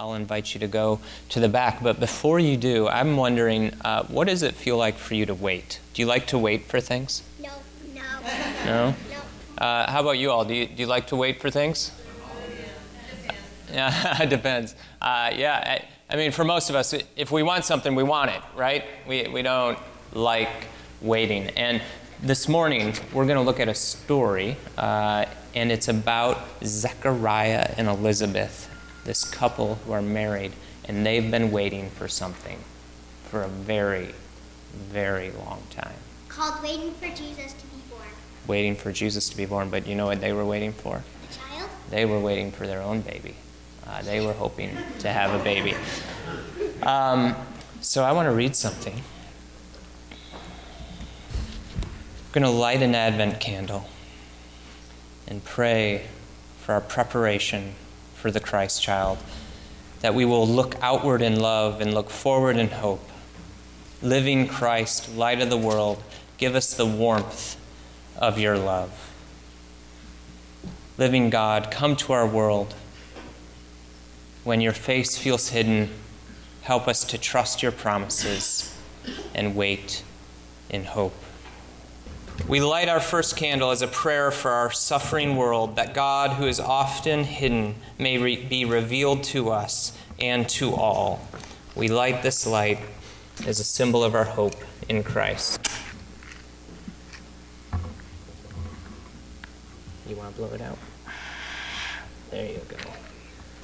I'll invite you to go to the back. But before you do, I'm wondering uh, what does it feel like for you to wait? Do you like to wait for things? No, no, No? no. Uh, how about you all? Do you, do you like to wait for things? Yeah, it depends. Uh, yeah, I, I mean, for most of us, if we want something, we want it, right? We, we don't like waiting. And this morning, we're going to look at a story, uh, and it's about Zechariah and Elizabeth, this couple who are married, and they've been waiting for something for a very, very long time. Called waiting for Jesus to be born. Waiting for Jesus to be born, but you know what they were waiting for? A child? They were waiting for their own baby. Uh, they were hoping to have a baby. Um, so I want to read something. We're going to light an Advent candle and pray for our preparation for the Christ child, that we will look outward in love and look forward in hope. Living Christ, light of the world, give us the warmth of your love. Living God, come to our world. When your face feels hidden, help us to trust your promises and wait in hope. We light our first candle as a prayer for our suffering world that God, who is often hidden, may re- be revealed to us and to all. We light this light as a symbol of our hope in Christ. You want to blow it out? There you go.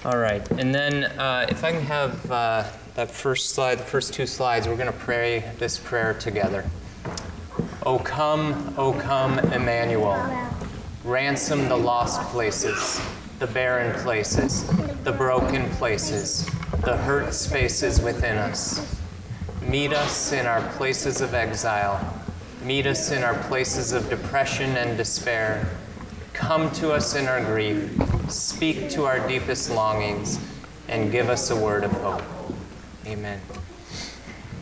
All right, and then uh, if I can have uh, that first slide, the first two slides, we're going to pray this prayer together. O come, O come, Emmanuel. Ransom the lost places, the barren places, the broken places, the hurt spaces within us. Meet us in our places of exile. Meet us in our places of depression and despair. Come to us in our grief. Speak to our deepest longings and give us a word of hope. Amen.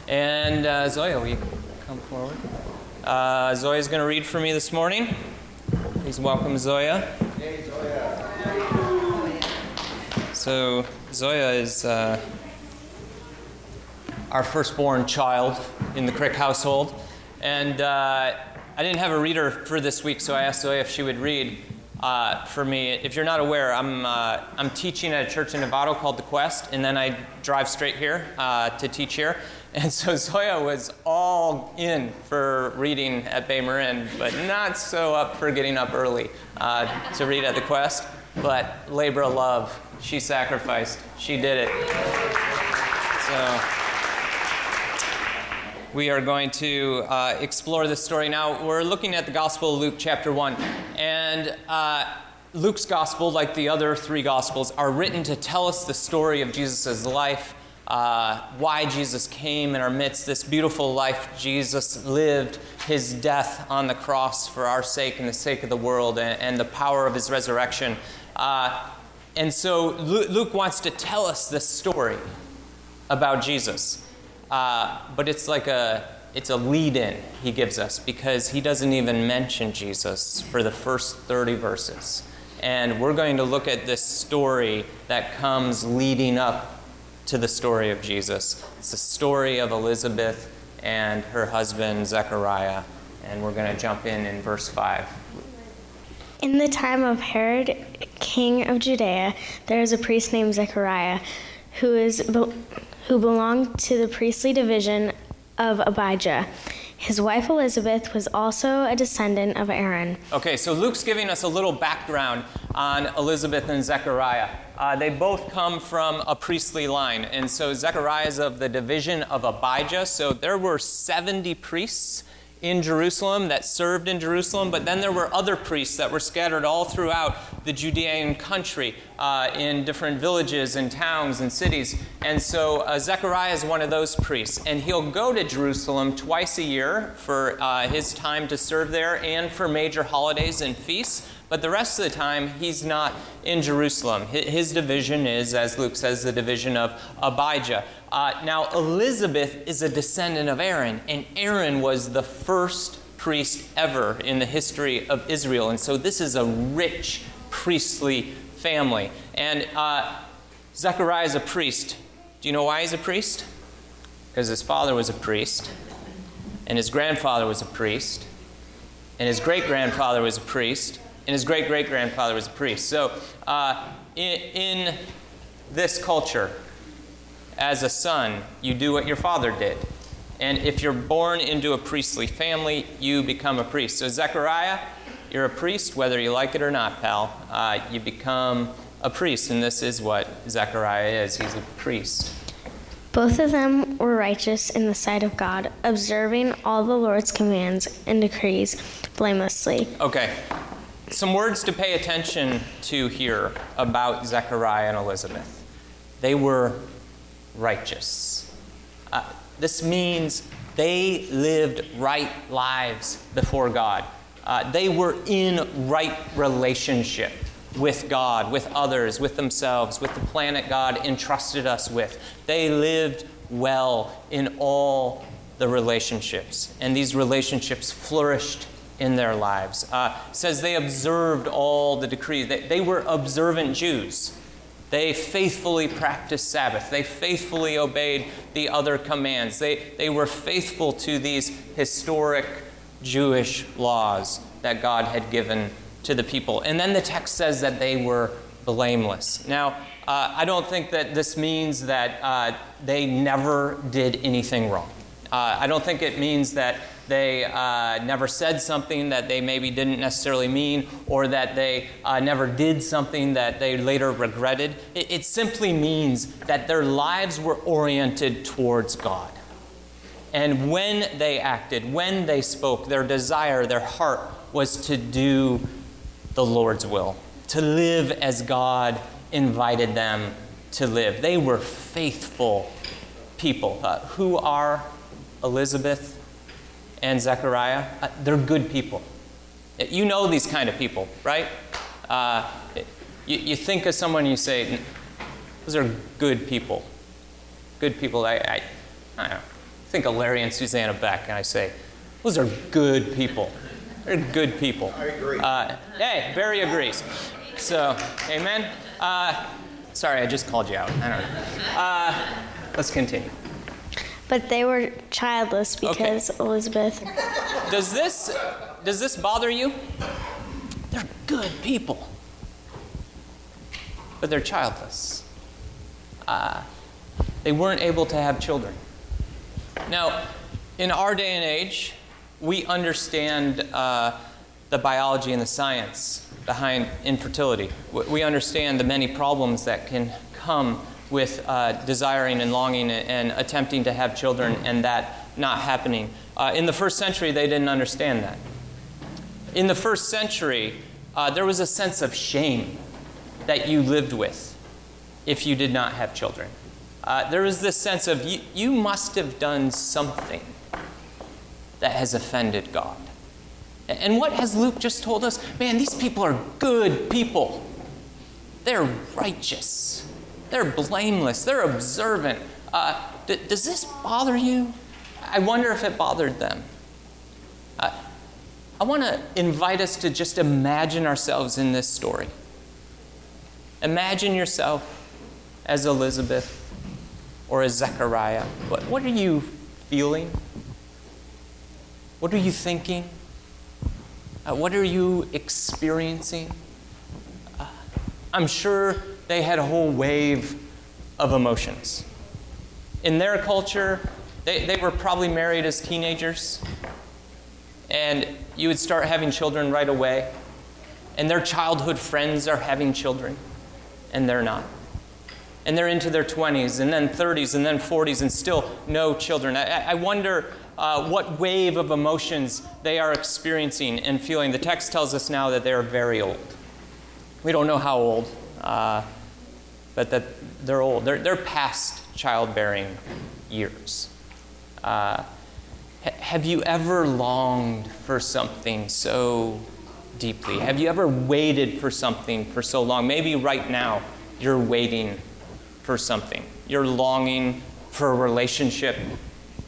And uh, Zoya, will you come forward? Uh, Zoya's going to read for me this morning. Please welcome Zoya. So, Zoya is uh, our firstborn child in the Crick household. And uh, I didn't have a reader for this week, so I asked Zoya if she would read uh, for me. If you're not aware, I'm, uh, I'm teaching at a church in Novato called The Quest, and then I drive straight here uh, to teach here. And so Zoya was all in for reading at Bay Marin, but not so up for getting up early uh, to read at The Quest. But labor of love, she sacrificed. She did it. So we are going to uh, explore this story now. We're looking at the Gospel of Luke, chapter 1. And uh, Luke's Gospel, like the other three Gospels, are written to tell us the story of Jesus' life, uh, why Jesus came in our midst, this beautiful life Jesus lived, his death on the cross for our sake and the sake of the world, and, and the power of his resurrection. Uh, and so Luke wants to tell us this story about Jesus. Uh, but it's like a it's a lead in he gives us because he doesn't even mention Jesus for the first 30 verses. And we're going to look at this story that comes leading up to the story of Jesus. It's the story of Elizabeth and her husband Zechariah. And we're going to jump in in verse 5. In the time of Herod, king of Judea, there was a priest named Zechariah who is who belonged to the priestly division of Abijah. His wife Elizabeth was also a descendant of Aaron. Okay, so Luke's giving us a little background on Elizabeth and Zechariah. Uh, they both come from a priestly line. And so Zechariah is of the division of Abijah. So there were 70 priests in Jerusalem that served in Jerusalem, but then there were other priests that were scattered all throughout the Judean country uh, in different villages and towns and cities. And so uh, Zechariah is one of those priests, and he'll go to Jerusalem twice a year for uh, his time to serve there and for major holidays and feasts. But the rest of the time, he's not in Jerusalem. His division is, as Luke says, the division of Abijah. Uh, now, Elizabeth is a descendant of Aaron, and Aaron was the first priest ever in the history of Israel. And so this is a rich priestly family. And uh, Zechariah is a priest. Do you know why he's a priest? Because his father was a priest, and his grandfather was a priest, and his great grandfather was a priest, and his great great grandfather was a priest. So, uh, in, in this culture, as a son, you do what your father did. And if you're born into a priestly family, you become a priest. So, Zechariah, you're a priest, whether you like it or not, pal. Uh, you become a priest, and this is what Zechariah is. He's a priest. Both of them were righteous in the sight of God, observing all the Lord's commands and decrees blamelessly. Okay, some words to pay attention to here about Zechariah and Elizabeth. They were righteous. Uh, this means they lived right lives before God. Uh, they were in right relationship with God, with others, with themselves, with the planet God entrusted us with. They lived well in all the relationships, and these relationships flourished in their lives. Uh, says they observed all the decrees. They, they were observant Jews. They faithfully practiced Sabbath. They faithfully obeyed the other commands. They, they were faithful to these historic Jewish laws that God had given to the people. And then the text says that they were blameless. Now, uh, I don't think that this means that uh, they never did anything wrong. Uh, I don't think it means that they uh, never said something that they maybe didn't necessarily mean or that they uh, never did something that they later regretted. It, it simply means that their lives were oriented towards God. And when they acted, when they spoke, their desire, their heart was to do the Lord's will, to live as God invited them to live. They were faithful people. Uh, who are Elizabeth and Zechariah? Uh, they're good people. You know these kind of people, right? Uh, you, you, think of someone, you say, those are good people. Good people. I, I, I, know, think of Larry and Susanna Beck, and I say, those are good people. They're good people. I agree. Uh, hey, Barry agrees. So, amen. Uh, sorry, I just called you out. I don't know. Uh, let's continue. But they were childless because okay. Elizabeth. Does this does this bother you? They're good people, but they're childless. Uh, they weren't able to have children. Now, in our day and age, we understand uh, the biology and the science behind infertility. We understand the many problems that can come with uh, desiring and longing and attempting to have children and that not happening. Uh, in the first century, they didn't understand that. In the first century, uh, there was a sense of shame that you lived with if you did not have children. Uh, there was this sense of you, you must have done something that has offended God. And what has Luke just told us? Man, these people are good people. They're righteous. They're blameless. They're observant. Uh, d- does this bother you? I wonder if it bothered them. Uh, I want to invite us to just imagine ourselves in this story. Imagine yourself as Elizabeth or as Zechariah. What, what are you feeling? What are you thinking? Uh, what are you experiencing? Uh, I'm sure they had a whole wave of emotions. In their culture, they, they were probably married as teenagers, and you would start having children right away. And their childhood friends are having children, and they're not. And they're into their 20s, and then 30s, and then 40s, and still no children. I, I wonder uh, what wave of emotions they are experiencing and feeling. The text tells us now that they are very old. We don't know how old, uh, but that they're old. They're, they're past childbearing years. Uh, ha- have you ever longed for something so deeply? Have you ever waited for something for so long? Maybe right now you're waiting for something. You're longing for a relationship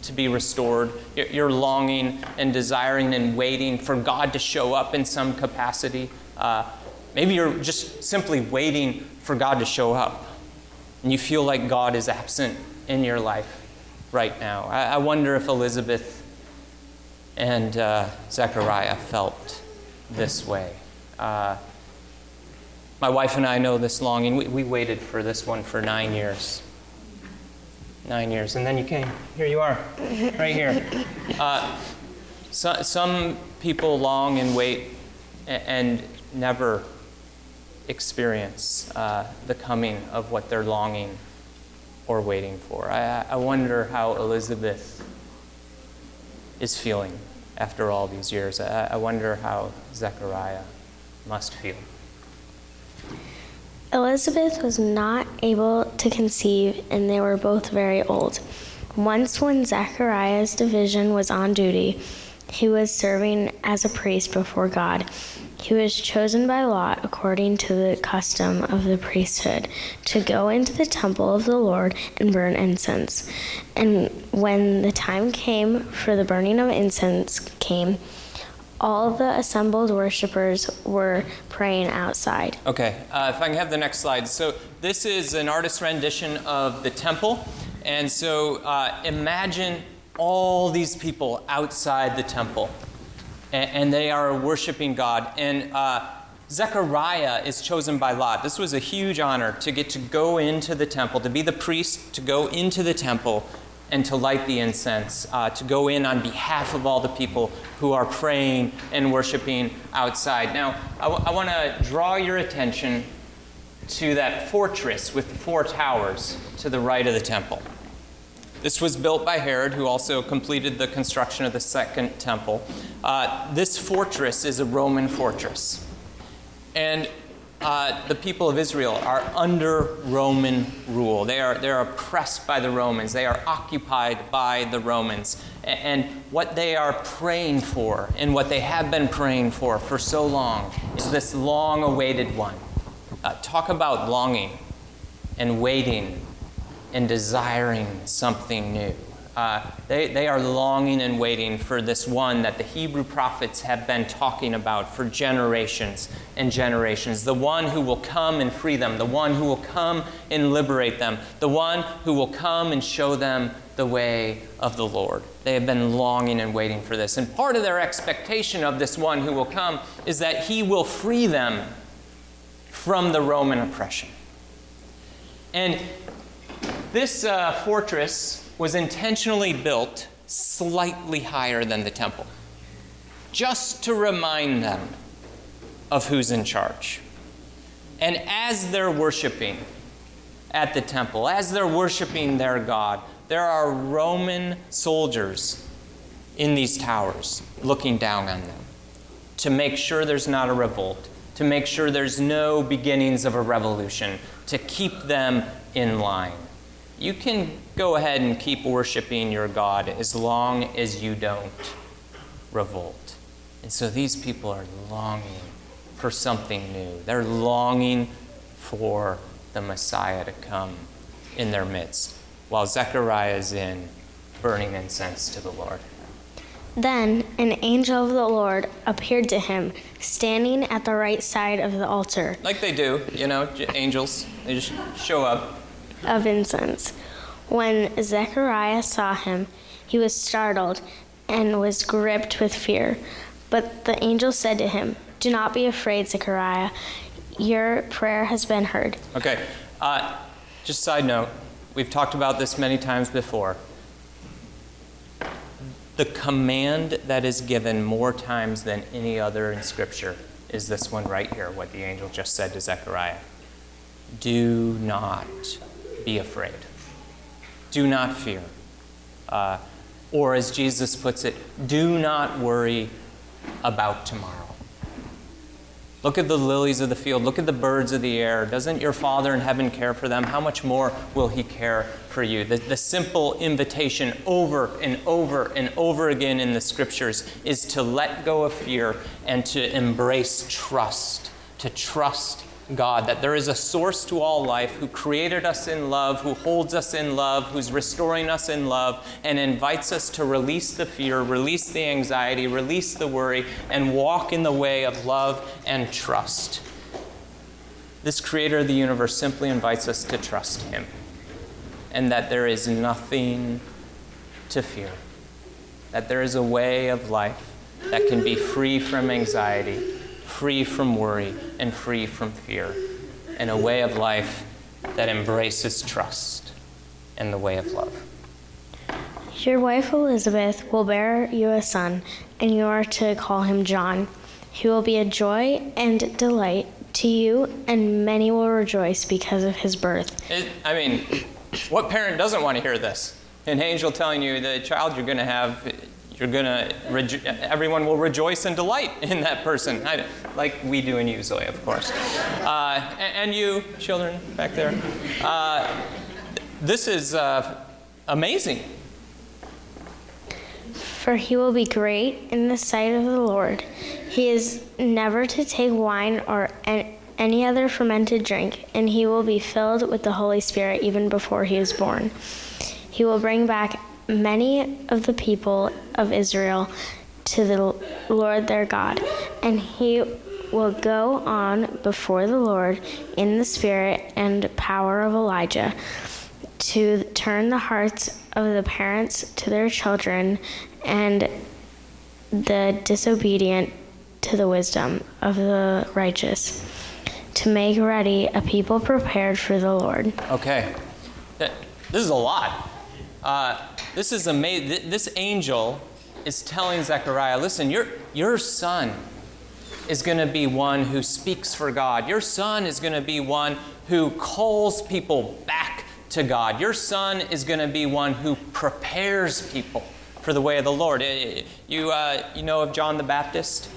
to be restored. You're longing and desiring and waiting for God to show up in some capacity. Uh, maybe you're just simply waiting for God to show up. and you feel like God is absent in your life right now. I, I wonder if Elizabeth and uh, Zechariah felt this way. Uh, my wife and I know this longing. We, we waited for this one for nine years. Nine years. And then you came. Here you are, right here. Uh, so, some people long and wait and, and never experience uh, the coming of what they're longing or waiting for. I, I wonder how Elizabeth is feeling after all these years. I, I wonder how Zechariah must feel. Elizabeth was not able to conceive, and they were both very old. Once, when Zechariah's division was on duty, he was serving as a priest before God. He was chosen by lot, according to the custom of the priesthood, to go into the temple of the Lord and burn incense. And when the time came for the burning of incense came, all the assembled worshippers were praying outside. Okay, uh, if I can have the next slide. So, this is an artist's rendition of the temple. And so, uh, imagine all these people outside the temple, and, and they are worshiping God. And uh, Zechariah is chosen by Lot. This was a huge honor to get to go into the temple, to be the priest, to go into the temple and to light the incense, uh, to go in on behalf of all the people who are praying and worshiping outside. Now, I, w- I want to draw your attention to that fortress with the four towers to the right of the temple. This was built by Herod, who also completed the construction of the second temple. Uh, this fortress is a Roman fortress. And uh, the people of Israel are under Roman rule. They are, they are oppressed by the Romans, they are occupied by the Romans. And what they are praying for, and what they have been praying for for so long, is this long awaited one. Uh, talk about longing and waiting and desiring something new. Uh, they, they are longing and waiting for this one that the Hebrew prophets have been talking about for generations and generations. The one who will come and free them, the one who will come and liberate them, the one who will come and show them the way of the Lord. They have been longing and waiting for this. And part of their expectation of this one who will come is that he will free them from the Roman oppression. And this uh, fortress was intentionally built slightly higher than the temple, just to remind them of who's in charge. And as they're worshiping at the temple, as they're worshiping their God, there are Roman soldiers in these towers looking down on them to make sure there's not a revolt, to make sure there's no beginnings of a revolution, to keep them in line. You can go ahead and keep worshiping your God as long as you don't revolt. And so these people are longing for something new. They're longing for the Messiah to come in their midst while Zechariah is in burning incense to the Lord. Then an angel of the Lord appeared to him, standing at the right side of the altar Like they do, you know, angels, they just show up. Of incense. When Zechariah saw him, he was startled and was gripped with fear. But the angel said to him, Do not be afraid, Zechariah. Your prayer has been heard. Okay, uh, just side note, we've talked about this many times before. The command that is given more times than any other in Scripture is this one right here, what the angel just said to Zechariah. Do not be afraid. Do not fear. Uh, or as Jesus puts it, do not worry about tomorrow. Look at the lilies of the field. Look at the birds of the air. Doesn't your Father in heaven care for them? How much more will He care for you? The, the simple invitation over and over and over again in the scriptures is to let go of fear and to embrace trust, to trust God, that there is a source to all life who created us in love, who holds us in love, who's restoring us in love, and invites us to release the fear, release the anxiety, release the worry, and walk in the way of love and trust. this creator of the universe simply invites us to trust him and that there is nothing to fear, that there is a way of life that can be free from anxiety, free from worry, and free from fear, and a way of life that embraces trust and the way of love. Your wife Elizabeth will bear you a son, and you are to call him John. He will be a joy and delight to you, and many will rejoice because of his birth. It, I mean, what parent doesn't want to hear this? An angel telling you the child you're going to have, you're to, rejo- everyone will rejoice and delight in that person, I, like we do in you, Zoe, of course. Uh, and, and, you, children back there. Uh, this is uh, amazing. For he will be great in the sight of the Lord. He is never to take wine or any other fermented drink, and he will be filled with the Holy Spirit even before he is born. He will bring back many of the people of Israel to the Lord their God, and he will go on before the Lord in the spirit and power of Elijah to turn the hearts of the parents to their children and the disobedient to the wisdom of the righteous, to make ready a people prepared for the Lord. Okay. This is a lot. Uh, this is amazing. This angel is telling Zechariah, listen, your, your son is going to be one who speaks for God. Your son is going to be one who calls people back to God. Your son is going to be one who prepares people for the way of the Lord. You, uh, you know of John the Baptist?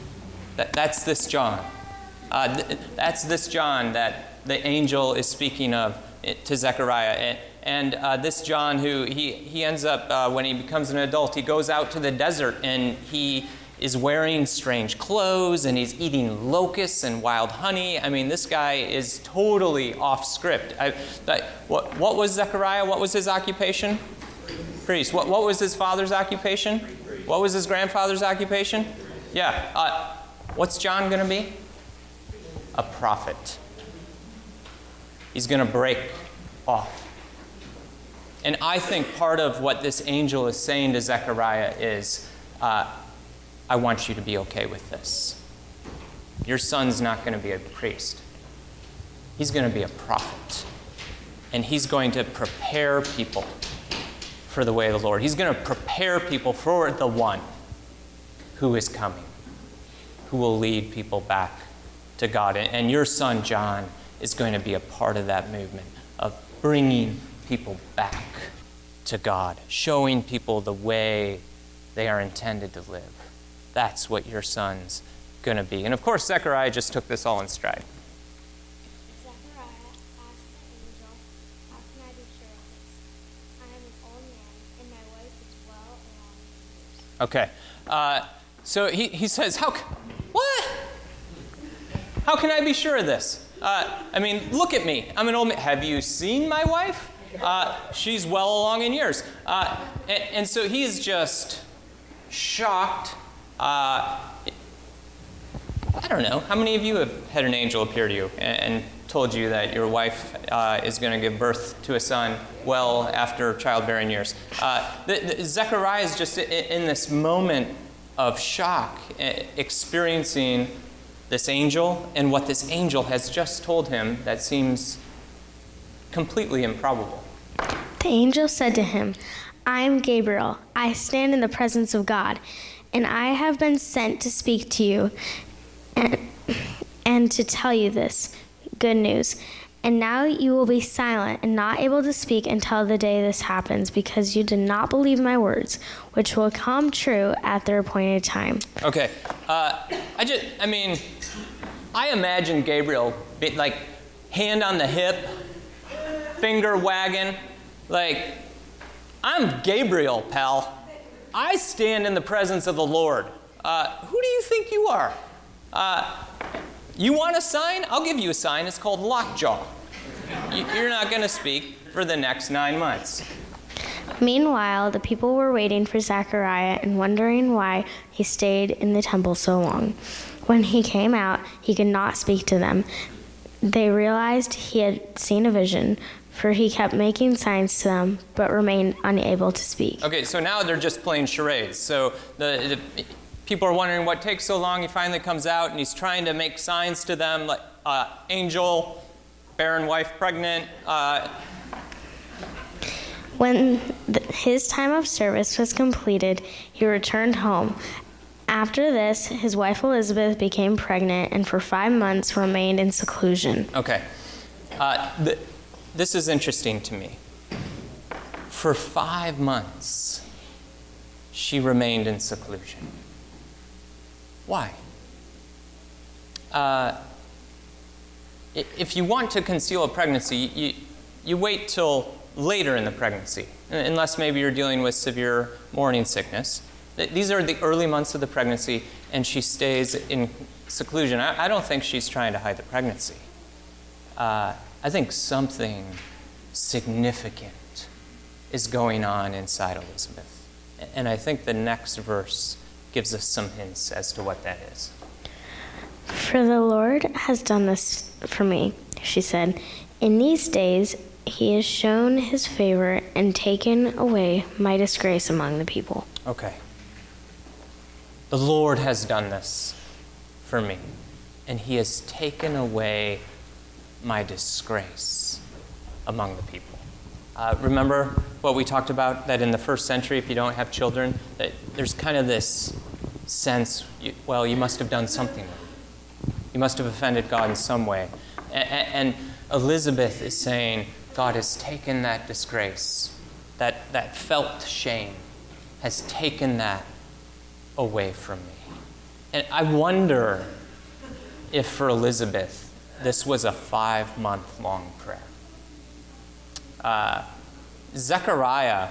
That, that's this John. Uh, th- that's this John that the angel is speaking of eh, to Zechariah. And, uh, this John, who he, he ends up, uh, when he becomes an adult, he goes out to the desert and he is wearing strange clothes and he's eating locusts and wild honey. I mean, this guy is totally off script. I, what, what was Zechariah? What was his occupation? priest. What, what was his father's occupation? Priest. What was his grandfather's occupation? Priest. Yeah. Uh, what's John going to be? A prophet. He's going to break off. And I think part of what this angel is saying to Zechariah is uh, I want you to be okay with this. Your son's not going to be a priest, he's going to be a prophet. And he's going to prepare people for the way of the Lord. He's going to prepare people for the one who is coming, who will lead people back to God. And your son, John, is going to be a part of that movement of bringing people back to God, showing people the way they are intended to live. That's what your son's going to be. And of course, Zechariah just took this all in stride. Okay. Uh, so he, he says, How, what? How can I be sure of this? Uh, I mean, look at me. I'm an old man. Have you seen my wife? Uh, she's well along in years. Uh, and, and, so he's just shocked. Uh, I don't know. How many of you have had an angel appear to you and, and told you that your wife uh, is going to give birth to a son well after childbearing years. Uh, the, the, Zechariah is just in, in, this moment of shock, experiencing this angel and what this angel has just told him that seems completely improbable. The angel said to him, I am Gabriel. I stand in the presence of God, and I have been sent to speak to you and, and to tell you this good news. And now you will be silent and not able to speak until the day this happens, because you did not believe my words, which will come true at their appointed time. Okay. Uh, I just, I mean, I imagine Gabriel, like, hand on the hip, finger wagging, like, I'm Gabriel, pal. I stand in the presence of the Lord. Uh, who do you think you are? Uh, you want a sign? I'll give you a sign. It's called lockjaw. You're not going to speak for the next nine months. Meanwhile, the people were waiting for Zechariah and wondering why he stayed in the temple so long. When he came out, he could not speak to them. they realized he had seen a vision, for he kept making signs to them, but remained unable to speak. Okay, so now they're just playing charades. So the, the people are wondering what takes so long. He finally comes out and he's trying to make signs to them, like uh, angel, barren wife, pregnant. Uh, When th- his time of service was completed, he returned home. After this, his wife Elizabeth became pregnant and for five months remained in seclusion. Okay. Uh, this is interesting to me. For five months, she remained in seclusion. Why? Uh, if you want to conceal a pregnancy, you, you wait till later in the pregnancy, unless maybe you're dealing with severe morning sickness. These are the early months of the pregnancy, and she stays in seclusion. I, I don't think she's trying to hide the pregnancy. Uh, I think something significant is going on inside Elizabeth. And I think the next verse gives us some hints as to what that is. For the Lord has done this for me, she said. In these days, he has shown his favor and taken away my disgrace among the people. Okay. The Lord has done this for me, and He has taken away my disgrace among the people. Uh, remember what we talked about that in the first century, if you don't have children, that there's kind of this sense, you, well, you must have done something. You must have offended God in some way. And Elizabeth is saying, God has taken that disgrace, that, that felt shame, has taken that away from me. And I wonder if for Elizabeth, this was a five month long prayer. Uh, Zechariah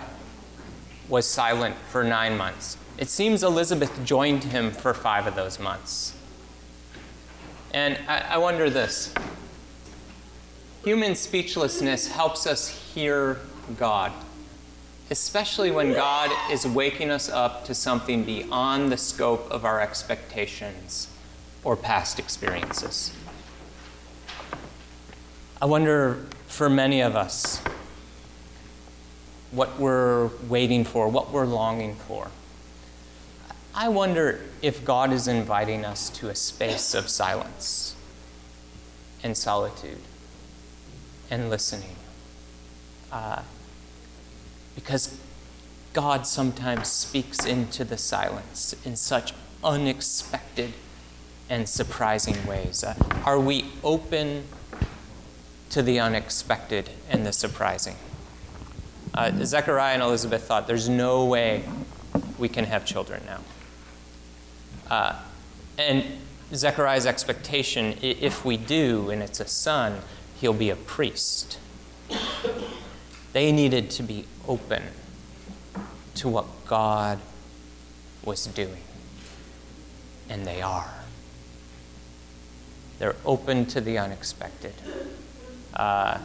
was silent for nine months. It seems Elizabeth joined him for five of those months. And I, I wonder this human speechlessness helps us hear God, especially when God is waking us up to something beyond the scope of our expectations or past experiences. I wonder for many of us what we're waiting for, what we're longing for. I wonder if God is inviting us to a space of silence and solitude and listening. Uh, because God sometimes speaks into the silence in such unexpected and surprising ways. Uh, are we open to the unexpected and the surprising? Uh, Zechariah and Elizabeth thought there's no way we can have children now. Uh, and Zechariah's expectation, if we do, and it's a son, he'll be a priest. They needed to be open to what God was doing. And they are. They're open to the unexpected. Uh,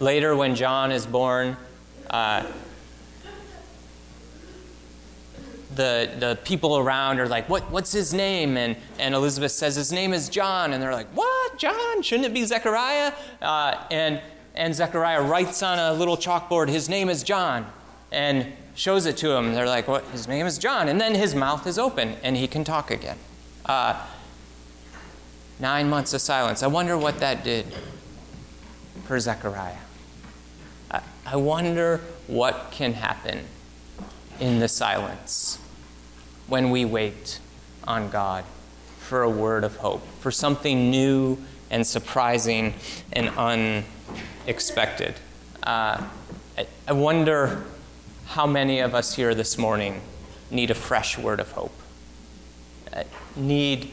later, when John is born, uh, the, the people around are like, what, What's his name? And, and Elizabeth says, His name is John. And they're like, What? John? Shouldn't it be Zechariah? Uh, and, and Zechariah writes on a little chalkboard, His name is John. And shows it to him. They're like, What? His name is John. And then his mouth is open and he can talk again. Uh, nine months of silence. I wonder what that did for Zechariah. I, wonder what can happen in the silence when we wait on God for a word of hope, for something new and surprising and unexpected. Uh, I, I wonder how many of us here this morning need a fresh word of hope, uh, need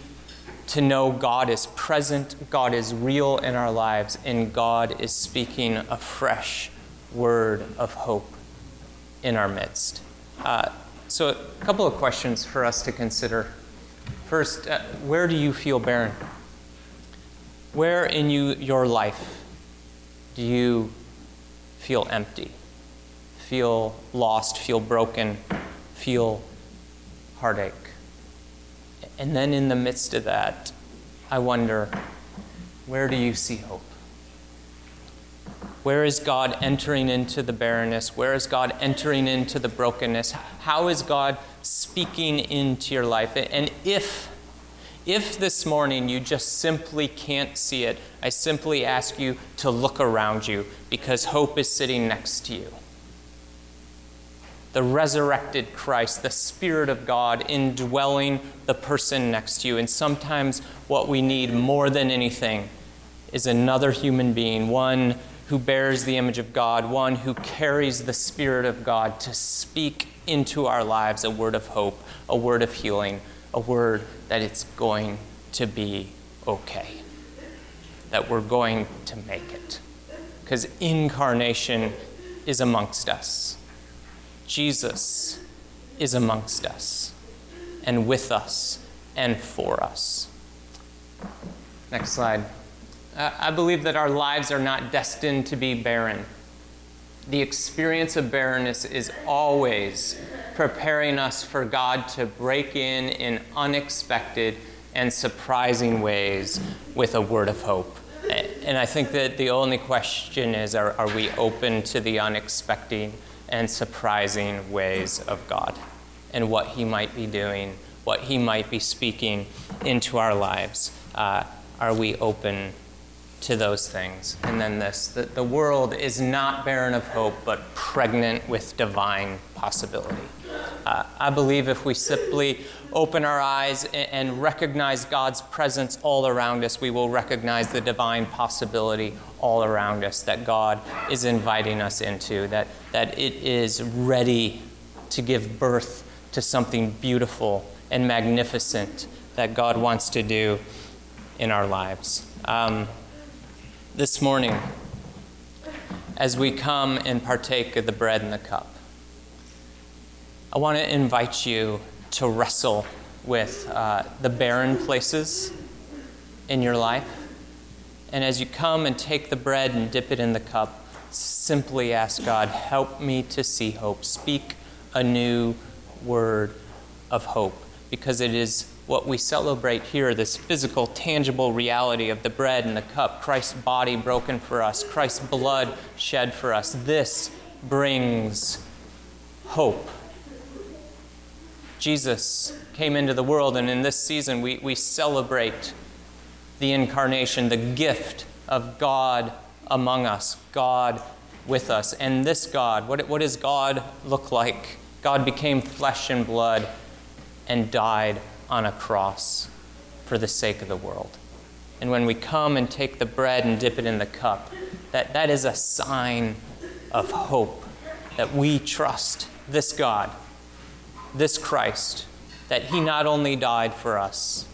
to know God is present, God is real in our lives, and God is speaking a fresh word of hope in our midst. Uh, so, a couple of questions for us to consider. First, uh, where do you feel barren? Where in you, your life do you feel empty, feel lost, feel broken, feel heartache? And then in the midst of that, I wonder Where do you see hope? Where is God entering into the barrenness? Where is God entering into the brokenness? How is God speaking into your life? And if if this morning you just simply can't see it, I simply ask you to look around you because hope is sitting next to you. The resurrected Christ, the Spirit of God indwelling the person next to you. And sometimes what we need more than anything is another human being, one who bears the image of God, one who carries the Spirit of God to speak into our lives a word of hope, a word of healing, a word that it's going to be okay, that we're going to make it. Because incarnation is amongst us. Jesus is amongst us and with us and for us. Next slide. I believe that our lives are not destined to be barren. The experience of barrenness is always preparing us for God to break in in unexpected and surprising ways with a word of hope. And I think that the only question is are, are we open to the unexpected and surprising ways of God and what He might be doing, what He might be speaking into our lives? Uh, are we open to those things. And then this that the world is not barren of hope, but pregnant with divine possibility. I believe if we simply open our eyes and, and recognize God's presence all around us, we will recognize the divine possibility all around us that God is inviting us into, that, that it is ready to give birth to something beautiful and magnificent that God wants to do in our lives. Um, this morning, as we come and partake of the bread and the cup, I want to invite you to wrestle with uh, the barren places in your life. And as you come and take the bread and dip it in the cup, simply ask God, help me to see hope. Speak a new word of hope because it is what we celebrate here this physical, tangible reality of the bread and the cup, Christ's body broken for us, Christ's blood shed for us. This brings hope Jesus came into the world, and in this season we, we celebrate the incarnation, the gift of God among us, God with us. And this God, what, what does God look like? God became flesh and blood and died on a cross for the sake of the world. And when we come and take the bread and dip it in the cup, that, that is a sign of hope that we trust this God this Christ, that he not only died for us,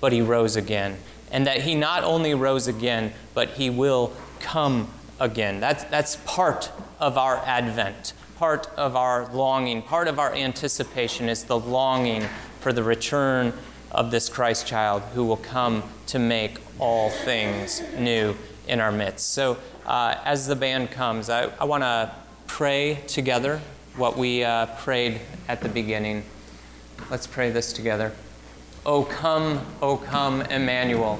but he rose again. And that he not only rose again, but he will come again. That's, that's part of our advent, part of our longing, part of our anticipation is the longing for the return of this Christ child who will come to make all things new in our midst. So, uh, as the band comes, I, I want to pray together what we uh, prayed at the beginning. Let's pray this together. O come, O come, Emmanuel.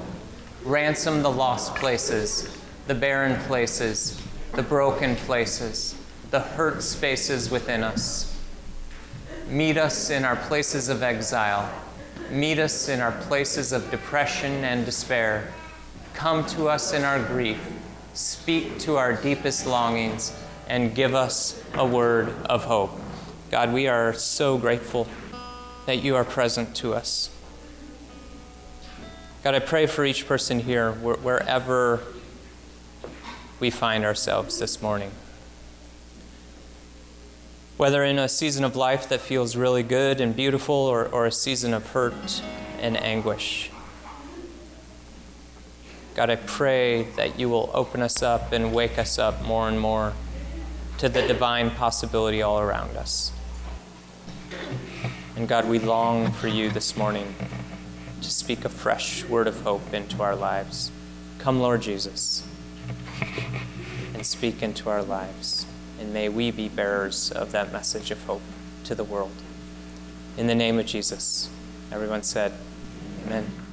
Ransom the lost places, the barren places, the broken places, the hurt spaces within us. Meet us in our places of exile. Meet us in our places of depression and despair. Come to us in our grief. Speak to our deepest longings and give us a word of hope. God, we are so grateful that you are present to us. God, I pray for each person here, wherever we find ourselves this morning. Whether in a season of life that feels really good and beautiful or, or a season of hurt and anguish. God, I pray that you will open us up and wake us up more and more to the divine possibility all around us. And God, we long for you this morning to speak a fresh word of hope into our lives. Come, Lord Jesus, and speak into our lives. And may we be bearers of that message of hope to the world. In the name of Jesus, everyone said, Amen.